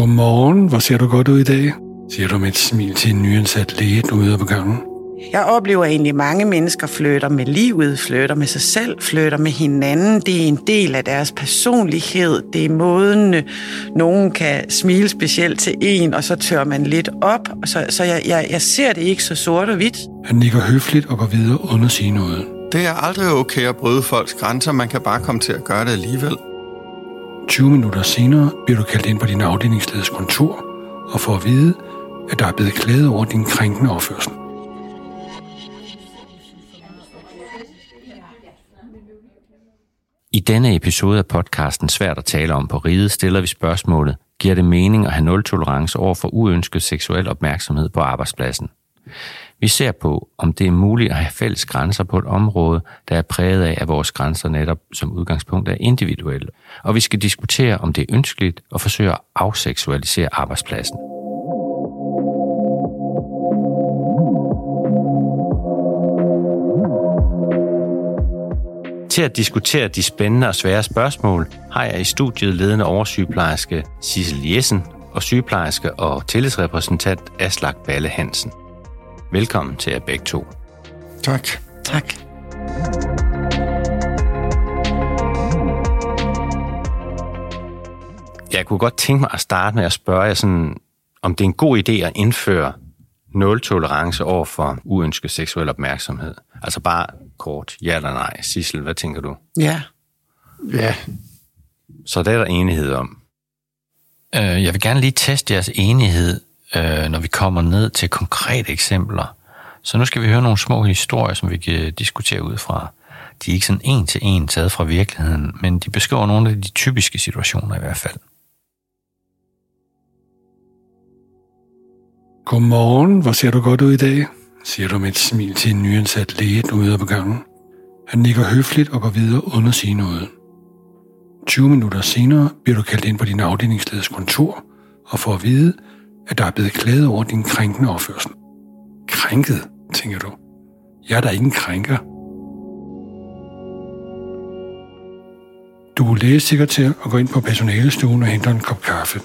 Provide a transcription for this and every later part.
Godmorgen, hvor ser du godt ud i dag? Siger du med et smil til en nyansat læge, du møder på gangen. Jeg oplever egentlig, at mange mennesker flytter med livet, flytter med sig selv, flytter med hinanden. Det er en del af deres personlighed. Det er måden, nogen kan smile specielt til en, og så tør man lidt op. Så, så jeg, jeg, jeg ser det ikke så sort og hvidt. Han nikker høfligt og går videre uden at sige noget. Det er aldrig okay at bryde folks grænser. Man kan bare komme til at gøre det alligevel. 20 minutter senere bliver du kaldt ind på din afdelingsleders kontor og får at vide, at der er blevet klaget over din krænkende opførsel. I denne episode af podcasten Svært at tale om på riget stiller vi spørgsmålet, giver det mening at have nul tolerance over for uønsket seksuel opmærksomhed på arbejdspladsen? Vi ser på, om det er muligt at have fælles grænser på et område, der er præget af, at vores grænser netop som udgangspunkt er individuelle. Og vi skal diskutere, om det er ønskeligt at forsøge at afseksualisere arbejdspladsen. Til at diskutere de spændende og svære spørgsmål, har jeg i studiet ledende oversygeplejerske Sissel Jessen og sygeplejerske og tillidsrepræsentant Aslak Balle Hansen. Velkommen til jer begge to. Tak. Tak. Jeg kunne godt tænke mig at starte med at spørge jer sådan, om det er en god idé at indføre nul tolerance over for uønsket seksuel opmærksomhed. Altså bare kort, ja eller nej. Sissel, hvad tænker du? Ja. Ja, Så det er der enighed om. Øh, Jeg vil gerne lige teste jeres enighed, øh, når vi kommer ned til konkrete eksempler. Så nu skal vi høre nogle små historier, som vi kan diskutere ud fra. De er ikke sådan en til en taget fra virkeligheden, men de beskriver nogle af de typiske situationer i hvert fald. Godmorgen, hvor ser du godt ud i dag? Siger du med et smil til en nyansat læge, ude på gangen. Han nikker høfligt og går videre uden at sige noget. 20 minutter senere bliver du kaldt ind på din afdelingsleders kontor og får at vide, at der er blevet klaget over din krænkende opførsel. Krænket, tænker du. Jeg er da ingen krænker. Du er lægesekretær og går ind på personalestuen og henter en kop kaffe.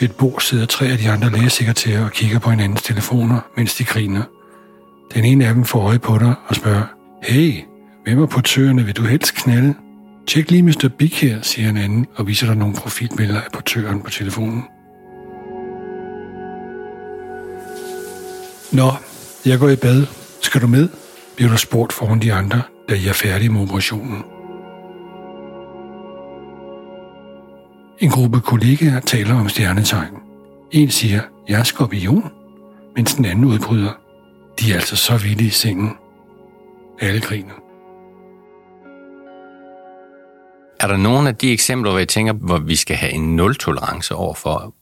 Ved et bord sidder tre af de andre lægesekretærer og kigger på hinandens telefoner, mens de griner. Den ene af dem får øje på dig og spørger, Hey, hvem af portørerne vil du helst knalde? Tjek lige Mr. Big her, siger en anden og viser dig nogle profilbilleder af portøren på telefonen. Nå, jeg går i bad. Skal du med? Bliver du spurgt foran de andre, da I er færdige med operationen. En gruppe kollegaer taler om stjernetegn. En siger, jeg er skorpion, mens den anden udbryder, de er altså så vilde i sengen. Alle griner. Er der nogle af de eksempler, hvor jeg tænker, hvor vi skal have en nul-tolerance over for?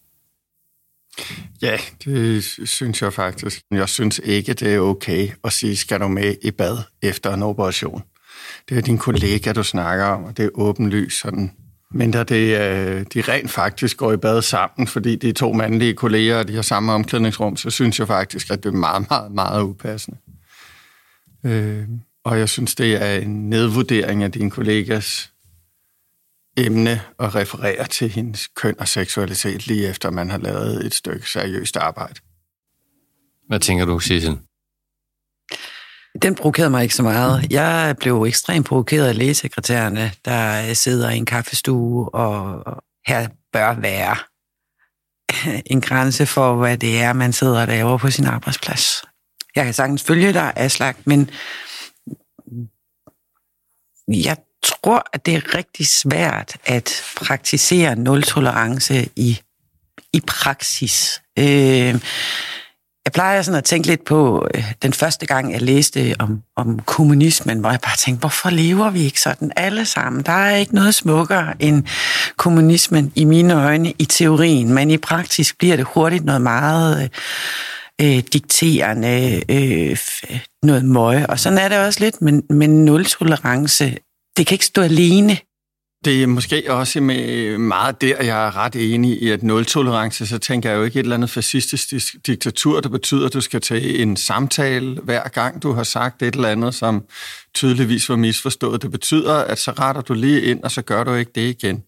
Ja, det synes jeg faktisk. Jeg synes ikke, det er okay at sige, skal du med i bad efter en operation. Det er din kollega, du snakker om, og det er åbenlyst sådan. Men da det, øh, de rent faktisk går i bad sammen, fordi de er to mandlige kolleger, og de har samme omklædningsrum, så synes jeg faktisk, at det er meget, meget, meget upassende. Øh, og jeg synes, det er en nedvurdering af din kollegas emne at referere til hendes køn og seksualitet, lige efter man har lavet et stykke seriøst arbejde. Hvad tænker du, Sissel? Den provokerede mig ikke så meget. Jeg blev ekstremt provokeret af lægesekretærerne, der sidder i en kaffestue, og her bør være en grænse for, hvad det er, man sidder og laver på sin arbejdsplads. Jeg kan sagtens følge dig, Aslak, men jeg tror, at det er rigtig svært at praktisere nul-tolerance i, i praksis. Øh, jeg plejer sådan at tænke lidt på øh, den første gang, jeg læste om, om kommunismen, hvor jeg bare tænkte, hvorfor lever vi ikke sådan alle sammen? Der er ikke noget smukkere end kommunismen i mine øjne i teorien, men i praksis bliver det hurtigt noget meget øh, dikterende, øh, noget møje. Og sådan er det også lidt, men, men nul-tolerance, det kan ikke stå alene. Det er måske også med meget der, jeg er ret enig i, at nul-tolerance, så tænker jeg jo ikke et eller andet fascistisk diktatur, der betyder, at du skal tage en samtale hver gang, du har sagt et eller andet, som tydeligvis var misforstået. Det betyder, at så retter du lige ind, og så gør du ikke det igen.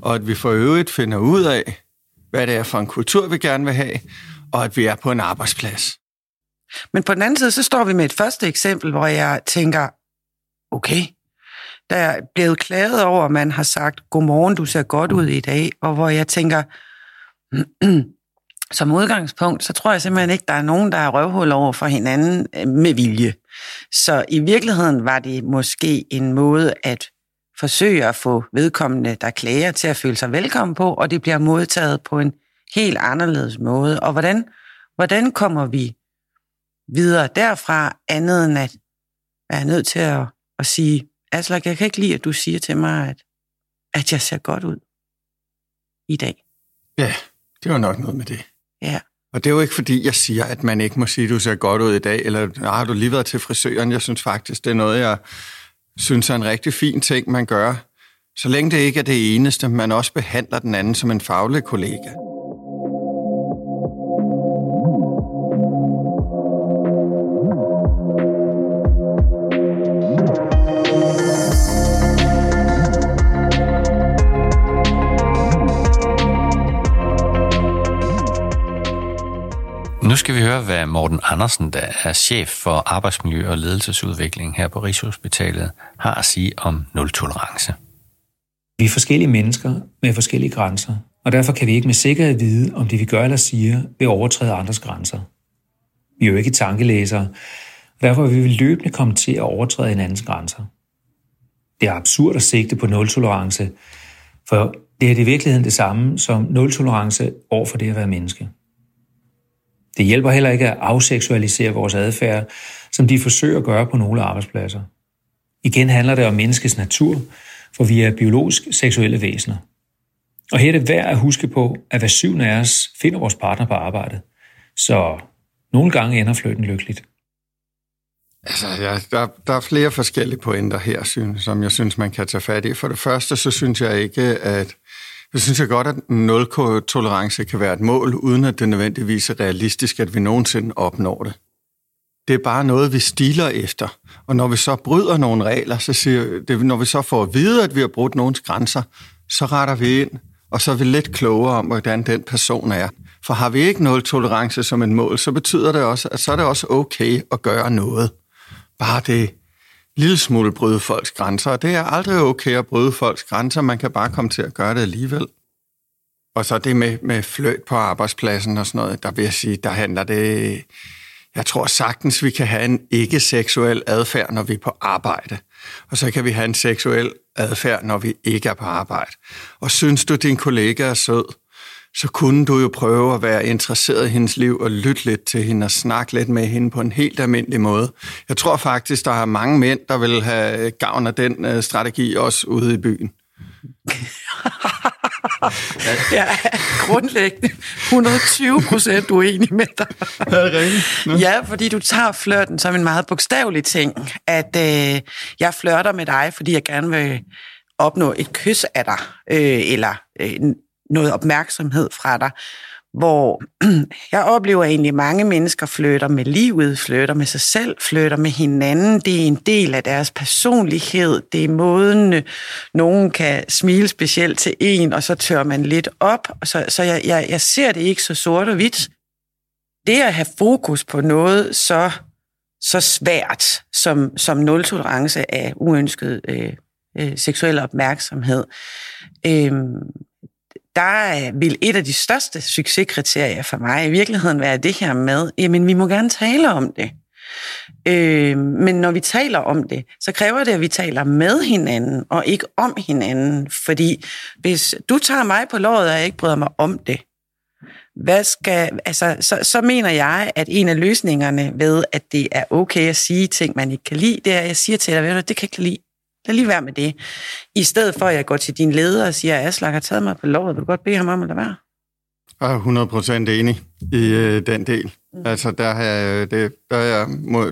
Og at vi for øvrigt finder ud af, hvad det er for en kultur, vi gerne vil have, og at vi er på en arbejdsplads. Men på den anden side, så står vi med et første eksempel, hvor jeg tænker, okay, der er blevet klaget over, at man har sagt, godmorgen, du ser godt ud i dag, og hvor jeg tænker, som udgangspunkt, så tror jeg simpelthen ikke, der er nogen, der er røvhul over for hinanden øh, med vilje. Så i virkeligheden var det måske en måde at forsøge at få vedkommende, der klager, til at føle sig velkommen på, og det bliver modtaget på en helt anderledes måde. Og hvordan, hvordan kommer vi videre derfra, andet end at være nødt til at, at sige, Aslak, jeg kan ikke lide, at du siger til mig, at, at jeg ser godt ud i dag. Ja, det var nok noget med det. Ja. Og det er jo ikke fordi, jeg siger, at man ikke må sige, at du ser godt ud i dag, eller har du lige været til frisøren? Jeg synes faktisk, det er noget, jeg synes er en rigtig fin ting, man gør. Så længe det ikke er det eneste, man også behandler den anden som en faglig kollega. Nu skal vi høre, hvad Morten Andersen, der er chef for arbejdsmiljø og ledelsesudvikling her på Rigshospitalet, har at sige om nul-tolerance. Vi er forskellige mennesker med forskellige grænser, og derfor kan vi ikke med sikkerhed vide, om det vi gør eller siger vil overtræde andres grænser. Vi er jo ikke tankelæsere, og derfor vil vi løbende komme til at overtræde hinandens grænser. Det er absurd at sigte på nul-tolerance, for det er i virkeligheden det samme som nul-tolerance over for det at være menneske. Det hjælper heller ikke at afseksualisere vores adfærd, som de forsøger at gøre på nogle arbejdspladser. Igen handler det om menneskets natur, for vi er biologisk seksuelle væsener. Og her er det værd at huske på, at hver syvende af os finder vores partner på arbejdet. Så nogle gange ender fløjten lykkeligt. Altså, ja, der, der er flere forskellige pointer her, synes, som jeg synes, man kan tage fat i. For det første, så synes jeg ikke, at jeg synes jeg godt, at nul-tolerance kan være et mål, uden at det nødvendigvis er realistisk, at vi nogensinde opnår det. Det er bare noget, vi stiler efter. Og når vi så bryder nogle regler, så siger det, når vi så får at vide, at vi har brudt nogens grænser, så retter vi ind, og så er vi lidt klogere om, hvordan den person er. For har vi ikke nul tolerance som et mål, så betyder det også, at så er det også okay at gøre noget. Bare det lille smule bryde folks grænser, og det er aldrig okay at bryde folks grænser, man kan bare komme til at gøre det alligevel. Og så det med, med fløjt på arbejdspladsen og sådan noget, der vil jeg sige, der handler det... Jeg tror sagtens, vi kan have en ikke-seksuel adfærd, når vi er på arbejde. Og så kan vi have en seksuel adfærd, når vi ikke er på arbejde. Og synes du, din kollega er sød, så kunne du jo prøve at være interesseret i hendes liv og lytte lidt til hende og snakke lidt med hende på en helt almindelig måde. Jeg tror faktisk, der er mange mænd, der vil have gavn af den øh, strategi også ude i byen. jeg er grundlæggende 120 procent uenig med dig. Er det rigtigt? Ja, fordi du tager flørten som en meget bogstavelig ting. At øh, jeg flørter med dig, fordi jeg gerne vil opnå et kys af dig, øh, eller øh, noget opmærksomhed fra dig, hvor jeg oplever egentlig, at mange mennesker flytter med livet, flytter med sig selv, flytter med hinanden. Det er en del af deres personlighed. Det er måden, nogen kan smile specielt til en, og så tør man lidt op. Så, så jeg, jeg, jeg ser det ikke så sort og hvidt. Det at have fokus på noget så, så svært som, som nul-tolerance af uønsket øh, øh, seksuel opmærksomhed, øh, der øh, vil et af de største succeskriterier for mig i virkeligheden være det her med, jamen vi må gerne tale om det. Øh, men når vi taler om det, så kræver det, at vi taler med hinanden, og ikke om hinanden. Fordi hvis du tager mig på låret, og jeg ikke bryder mig om det, hvad skal, altså, så, så mener jeg, at en af løsningerne ved, at det er okay at sige ting, man ikke kan lide, det er, at jeg siger til dig, ved du, det kan jeg ikke lide. Lad lige være med det. I stedet for, at jeg går til din leder og siger, at Aslak har taget mig på lovet, vil du godt bede ham om at lade være? Jeg er 100% enig i øh, den del. Mm. Altså, der er, det, der er jeg,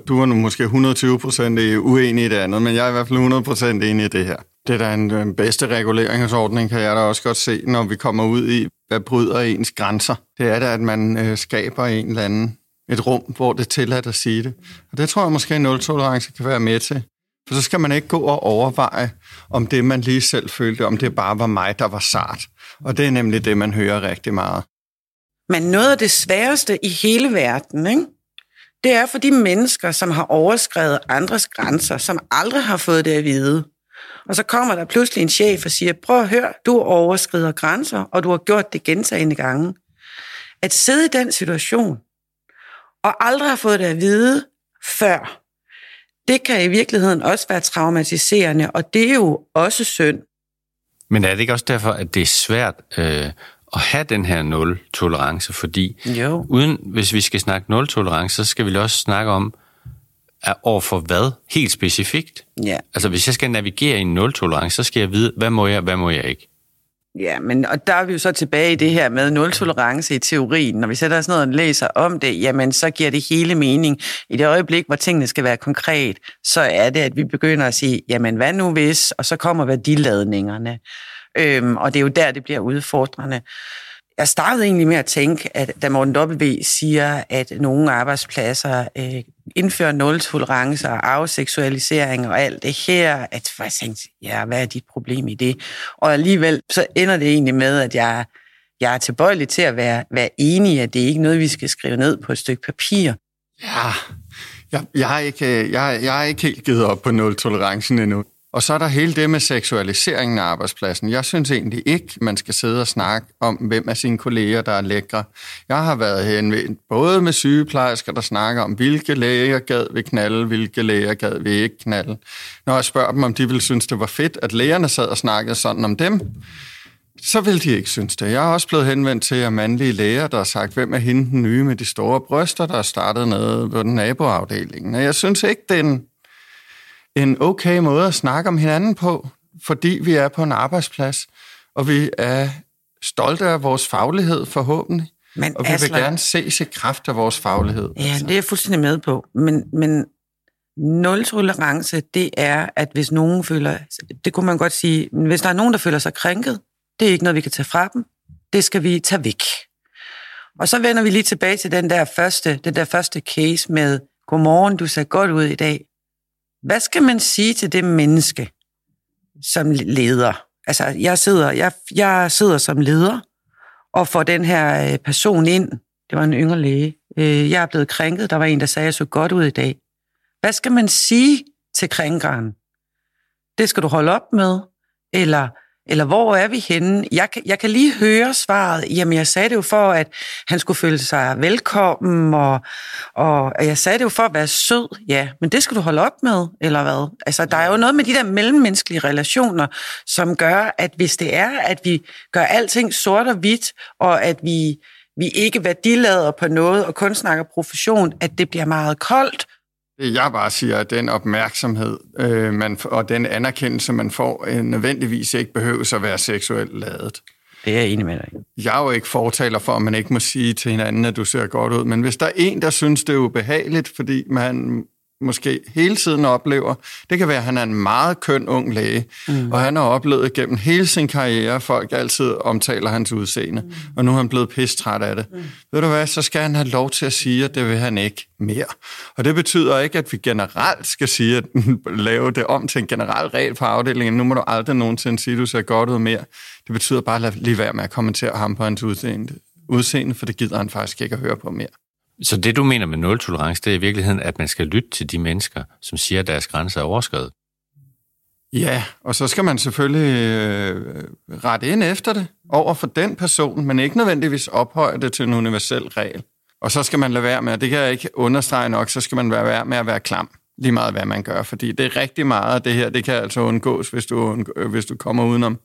du er nu måske 120% uenig i det andet, men jeg er i hvert fald 100% enig i det her. Det er da en, den bedste reguleringsordning, kan jeg da også godt se, når vi kommer ud i, hvad bryder ens grænser. Det er da, at man øh, skaber en eller anden, et rum, hvor det er tilladt at sige det. Og det tror jeg måske, at nul-tolerance kan være med til. For så skal man ikke gå og overveje, om det, man lige selv følte, om det bare var mig, der var sart. Og det er nemlig det, man hører rigtig meget. Men noget af det sværeste i hele verden, ikke? det er for de mennesker, som har overskrevet andres grænser, som aldrig har fået det at vide. Og så kommer der pludselig en chef og siger, prøv at høre, du overskrider grænser, og du har gjort det gentagende gange. At sidde i den situation, og aldrig har fået det at vide før, det kan i virkeligheden også være traumatiserende, og det er jo også synd. Men er det ikke også derfor, at det er svært øh, at have den her nul-tolerance? Fordi Jo. uden, hvis vi skal snakke nul-tolerance, så skal vi også snakke om, at over for hvad helt specifikt. Ja. Altså hvis jeg skal navigere i en nul-tolerance, så skal jeg vide, hvad må jeg, hvad må jeg ikke. Ja, men og der er vi jo så tilbage i det her med nul-tolerance i teorien. Når vi sætter os ned og læser om det, jamen så giver det hele mening. I det øjeblik, hvor tingene skal være konkret, så er det, at vi begynder at sige, jamen hvad nu hvis, og så kommer værdiladningerne. Øhm, og det er jo der, det bliver udfordrende. Jeg startede egentlig med at tænke, at da Morten W. siger, at nogle arbejdspladser øh, indfører nul-tolerance og afseksualisering og alt det her, at jeg tænkte, ja, hvad er dit problem i det? Og alligevel så ender det egentlig med, at jeg, jeg er tilbøjelig til at være, være enig i, at det er ikke noget, vi skal skrive ned på et stykke papir. Ja, jeg, jeg, er ikke, jeg, jeg er ikke helt givet op på nul-tolerancen endnu. Og så er der hele det med seksualiseringen af arbejdspladsen. Jeg synes egentlig ikke, man skal sidde og snakke om, hvem af sine kolleger, der er lækre. Jeg har været henvendt både med sygeplejersker, der snakker om, hvilke læger gad vi knalde, hvilke læger gad vi ikke knalde. Når jeg spørger dem, om de ville synes, det var fedt, at lægerne sad og snakkede sådan om dem, så vil de ikke synes det. Jeg er også blevet henvendt til at mandlige læger, der har sagt, hvem er hende den nye med de store bryster, der er startet nede på den naboafdelingen. Og jeg synes ikke, det er en, en okay måde at snakke om hinanden på, fordi vi er på en arbejdsplads, og vi er stolte af vores faglighed forhåbentlig, Men og vi vil Aslan- gerne ses i kraft af vores faglighed. Ja, det er jeg fuldstændig med på. Men, men nul-tolerance, det er, at hvis nogen føler... Det kunne man godt sige, hvis der er nogen, der føler sig krænket, det er ikke noget, vi kan tage fra dem. Det skal vi tage væk. Og så vender vi lige tilbage til den der første, den der første case med, godmorgen, du ser godt ud i dag. Hvad skal man sige til det menneske som leder? Altså, jeg sidder, jeg, jeg sidder som leder og får den her øh, person ind. Det var en yngre læge. Øh, jeg er blevet krænket. Der var en, der sagde, at jeg så godt ud i dag. Hvad skal man sige til krænkeren? Det skal du holde op med? Eller, eller hvor er vi henne? Jeg kan, jeg kan lige høre svaret. Jamen, jeg sagde det jo for, at han skulle føle sig velkommen, og, og jeg sagde det jo for at være sød. Ja, men det skal du holde op med, eller hvad? Altså, der er jo noget med de der mellemmenneskelige relationer, som gør, at hvis det er, at vi gør alting sort og hvidt, og at vi, vi ikke værdilader på noget, og kun snakker profession, at det bliver meget koldt, det jeg bare siger, at den opmærksomhed øh, man, og den anerkendelse, man får, øh, nødvendigvis ikke behøves at være seksuelt ladet. det er jeg enig med dig. Jeg er jo ikke fortaler for, at man ikke må sige til hinanden, at du ser godt ud. Men hvis der er en, der synes, det er ubehageligt, fordi man måske hele tiden oplever, det kan være, at han er en meget køn ung læge, mm. og han har oplevet gennem hele sin karriere, at folk altid omtaler hans udseende, mm. og nu er han blevet pistræt af det. Mm. Ved du hvad, så skal han have lov til at sige, at det vil han ikke mere. Og det betyder ikke, at vi generelt skal sige, at lave det om til en generel regel på afdelingen. Nu må du aldrig nogensinde sige, at du ser godt ud mere. Det betyder bare, at lad lige være med at kommentere ham på hans udseende, udseende, for det gider han faktisk ikke at høre på mere. Så det, du mener med nul-tolerance, det er i virkeligheden, at man skal lytte til de mennesker, som siger, at deres grænser er overskrevet. Ja, og så skal man selvfølgelig øh, rette ind efter det over for den person, men ikke nødvendigvis ophøje det til en universel regel. Og så skal man lade være med, og det kan jeg ikke understrege nok, så skal man lade være med at være klam lige meget, hvad man gør. Fordi det er rigtig meget af det her, det kan altså undgås, hvis du, undgå, hvis du kommer udenom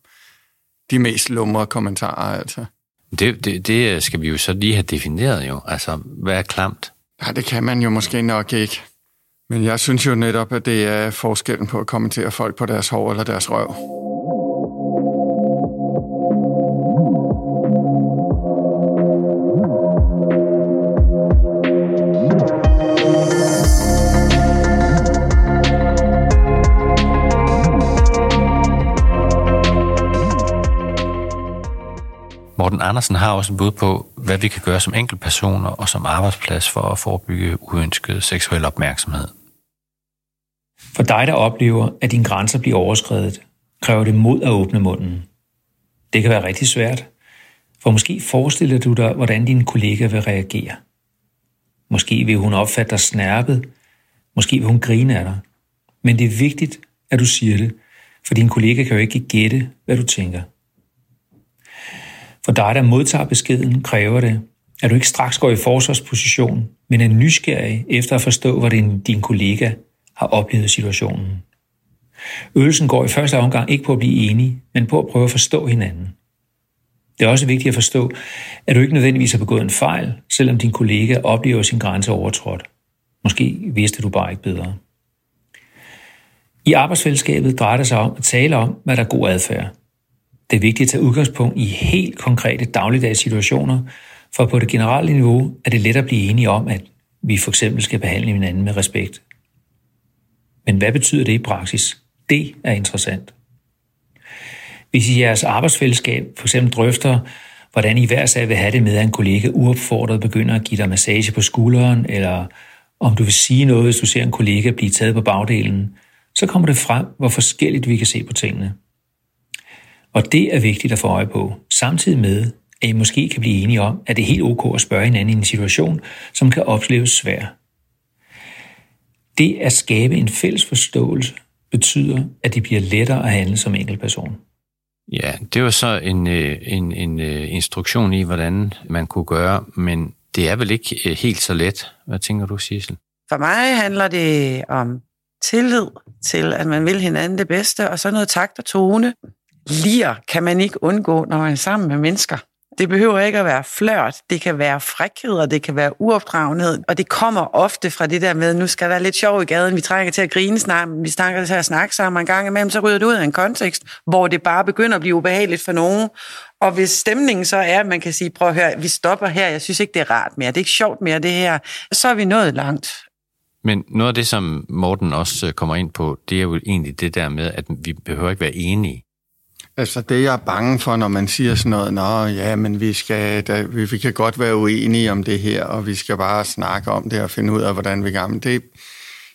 de mest lumre kommentarer. Altså. Det, det, det skal vi jo så lige have defineret jo. Altså, hvad er klamt? Nej, det kan man jo måske nok ikke. Men jeg synes jo netop, at det er forskellen på at kommentere folk på deres hår eller deres røv. Andersen har også et bud på, hvad vi kan gøre som enkeltpersoner og som arbejdsplads for at forebygge uønsket seksuel opmærksomhed. For dig, der oplever, at dine grænser bliver overskrevet, kræver det mod at åbne munden. Det kan være rigtig svært, for måske forestiller du dig, hvordan din kollega vil reagere. Måske vil hun opfatte dig snærpet, måske vil hun grine af dig. Men det er vigtigt, at du siger det, for din kollega kan jo ikke gætte, hvad du tænker. For dig, der modtager beskeden, kræver det, at du ikke straks går i forsvarsposition, men er nysgerrig efter at forstå, hvordan din kollega har oplevet situationen. Øvelsen går i første omgang ikke på at blive enige, men på at prøve at forstå hinanden. Det er også vigtigt at forstå, at du ikke nødvendigvis har begået en fejl, selvom din kollega oplever sin grænse overtrådt. Måske vidste du bare ikke bedre. I arbejdsfællesskabet drejer det sig om at tale om, hvad der er god adfærd. Det er vigtigt at tage udgangspunkt i helt konkrete dagligdags situationer, for på det generelle niveau er det let at blive enige om, at vi for eksempel skal behandle hinanden med respekt. Men hvad betyder det i praksis? Det er interessant. Hvis I jeres arbejdsfællesskab for eksempel drøfter, hvordan I hver sag vil have det med, at en kollega uopfordret begynder at give dig massage på skulderen, eller om du vil sige noget, hvis du ser en kollega blive taget på bagdelen, så kommer det frem, hvor forskelligt vi kan se på tingene. Og det er vigtigt at få øje på, samtidig med, at I måske kan blive enige om, at det er helt ok at spørge hinanden i en situation, som kan opleves svær. Det at skabe en fælles forståelse betyder, at det bliver lettere at handle som enkeltperson. Ja, det var så en, øh, en, en øh, instruktion i, hvordan man kunne gøre, men det er vel ikke øh, helt så let. Hvad tænker du, Sissel? For mig handler det om tillid til, at man vil hinanden det bedste, og så noget takt og tone. Lir kan man ikke undgå, når man er sammen med mennesker. Det behøver ikke at være flørt, det kan være frækhed, og det kan være uopdragenhed, og det kommer ofte fra det der med, nu skal der være lidt sjov i gaden, vi trænger til at grine snart, vi snakker til at snakke sammen en gang imellem, så ryger det ud af en kontekst, hvor det bare begynder at blive ubehageligt for nogen. Og hvis stemningen så er, at man kan sige, prøv at høre, vi stopper her, jeg synes ikke, det er rart mere, det er ikke sjovt mere det her, så er vi nået langt. Men noget af det, som Morten også øh, kommer ind på, det er jo egentlig det der med, at vi behøver ikke være enige. Altså det, jeg er bange for, når man siger sådan noget, nå ja, men vi, skal, da, vi, vi kan godt være uenige om det her, og vi skal bare snakke om det og finde ud af, hvordan vi gør. Men det,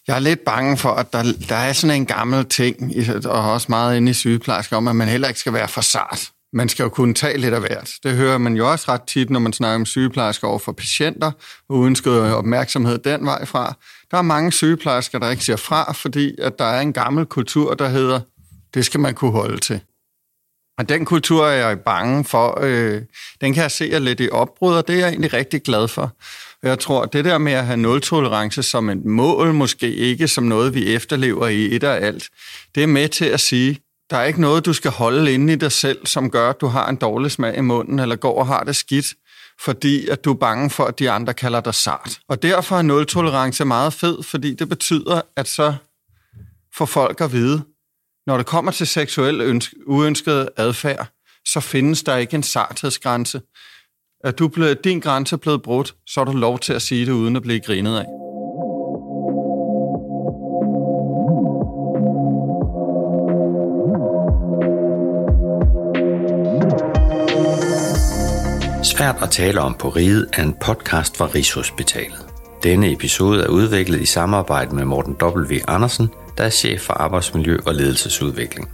jeg er lidt bange for, at der, der er sådan en gammel ting, og også meget inde i sygeplejerske, om at man heller ikke skal være for sart. Man skal jo kunne tage lidt af hvert. Det hører man jo også ret tit, når man snakker om sygeplejersker over for patienter, og uønsket opmærksomhed den vej fra. Der er mange sygeplejersker, der ikke siger fra, fordi at der er en gammel kultur, der hedder, det skal man kunne holde til. Og den kultur er jeg bange for. Øh, den kan jeg se lidt i opbrud, og det er jeg egentlig rigtig glad for. Jeg tror, det der med at have nul-tolerance som et mål, måske ikke som noget, vi efterlever i et og alt, det er med til at sige, der er ikke noget, du skal holde inde i dig selv, som gør, at du har en dårlig smag i munden, eller går og har det skidt, fordi at du er bange for, at de andre kalder dig sart. Og derfor er nul-tolerance meget fed, fordi det betyder, at så får folk at vide, når det kommer til seksuel ønske, uønsket adfærd, så findes der ikke en sarthedsgrænse. Er du blevet, din grænse blevet brudt, så er du lov til at sige det, uden at blive grinet af. Svært at tale om på riget er en podcast fra Rigshospitalet. Denne episode er udviklet i samarbejde med Morten W. Andersen, der er chef for arbejdsmiljø og ledelsesudvikling.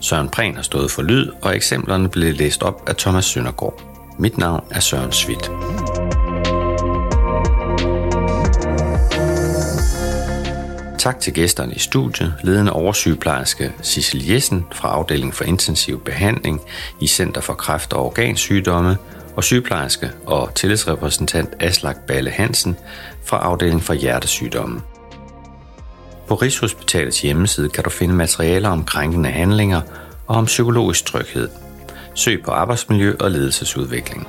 Søren Prehn har stået for lyd, og eksemplerne blev læst op af Thomas Søndergaard. Mit navn er Søren Svit. Tak til gæsterne i studiet, ledende oversygeplejerske Sissel Jessen fra afdelingen for intensiv behandling i Center for Kræft og Organsygdomme, og sygeplejerske og tillidsrepræsentant Aslak Balle Hansen fra afdelingen for hjertesygdomme. På Rigshospitalets hjemmeside kan du finde materialer om krænkende handlinger og om psykologisk tryghed. Søg på arbejdsmiljø og ledelsesudvikling.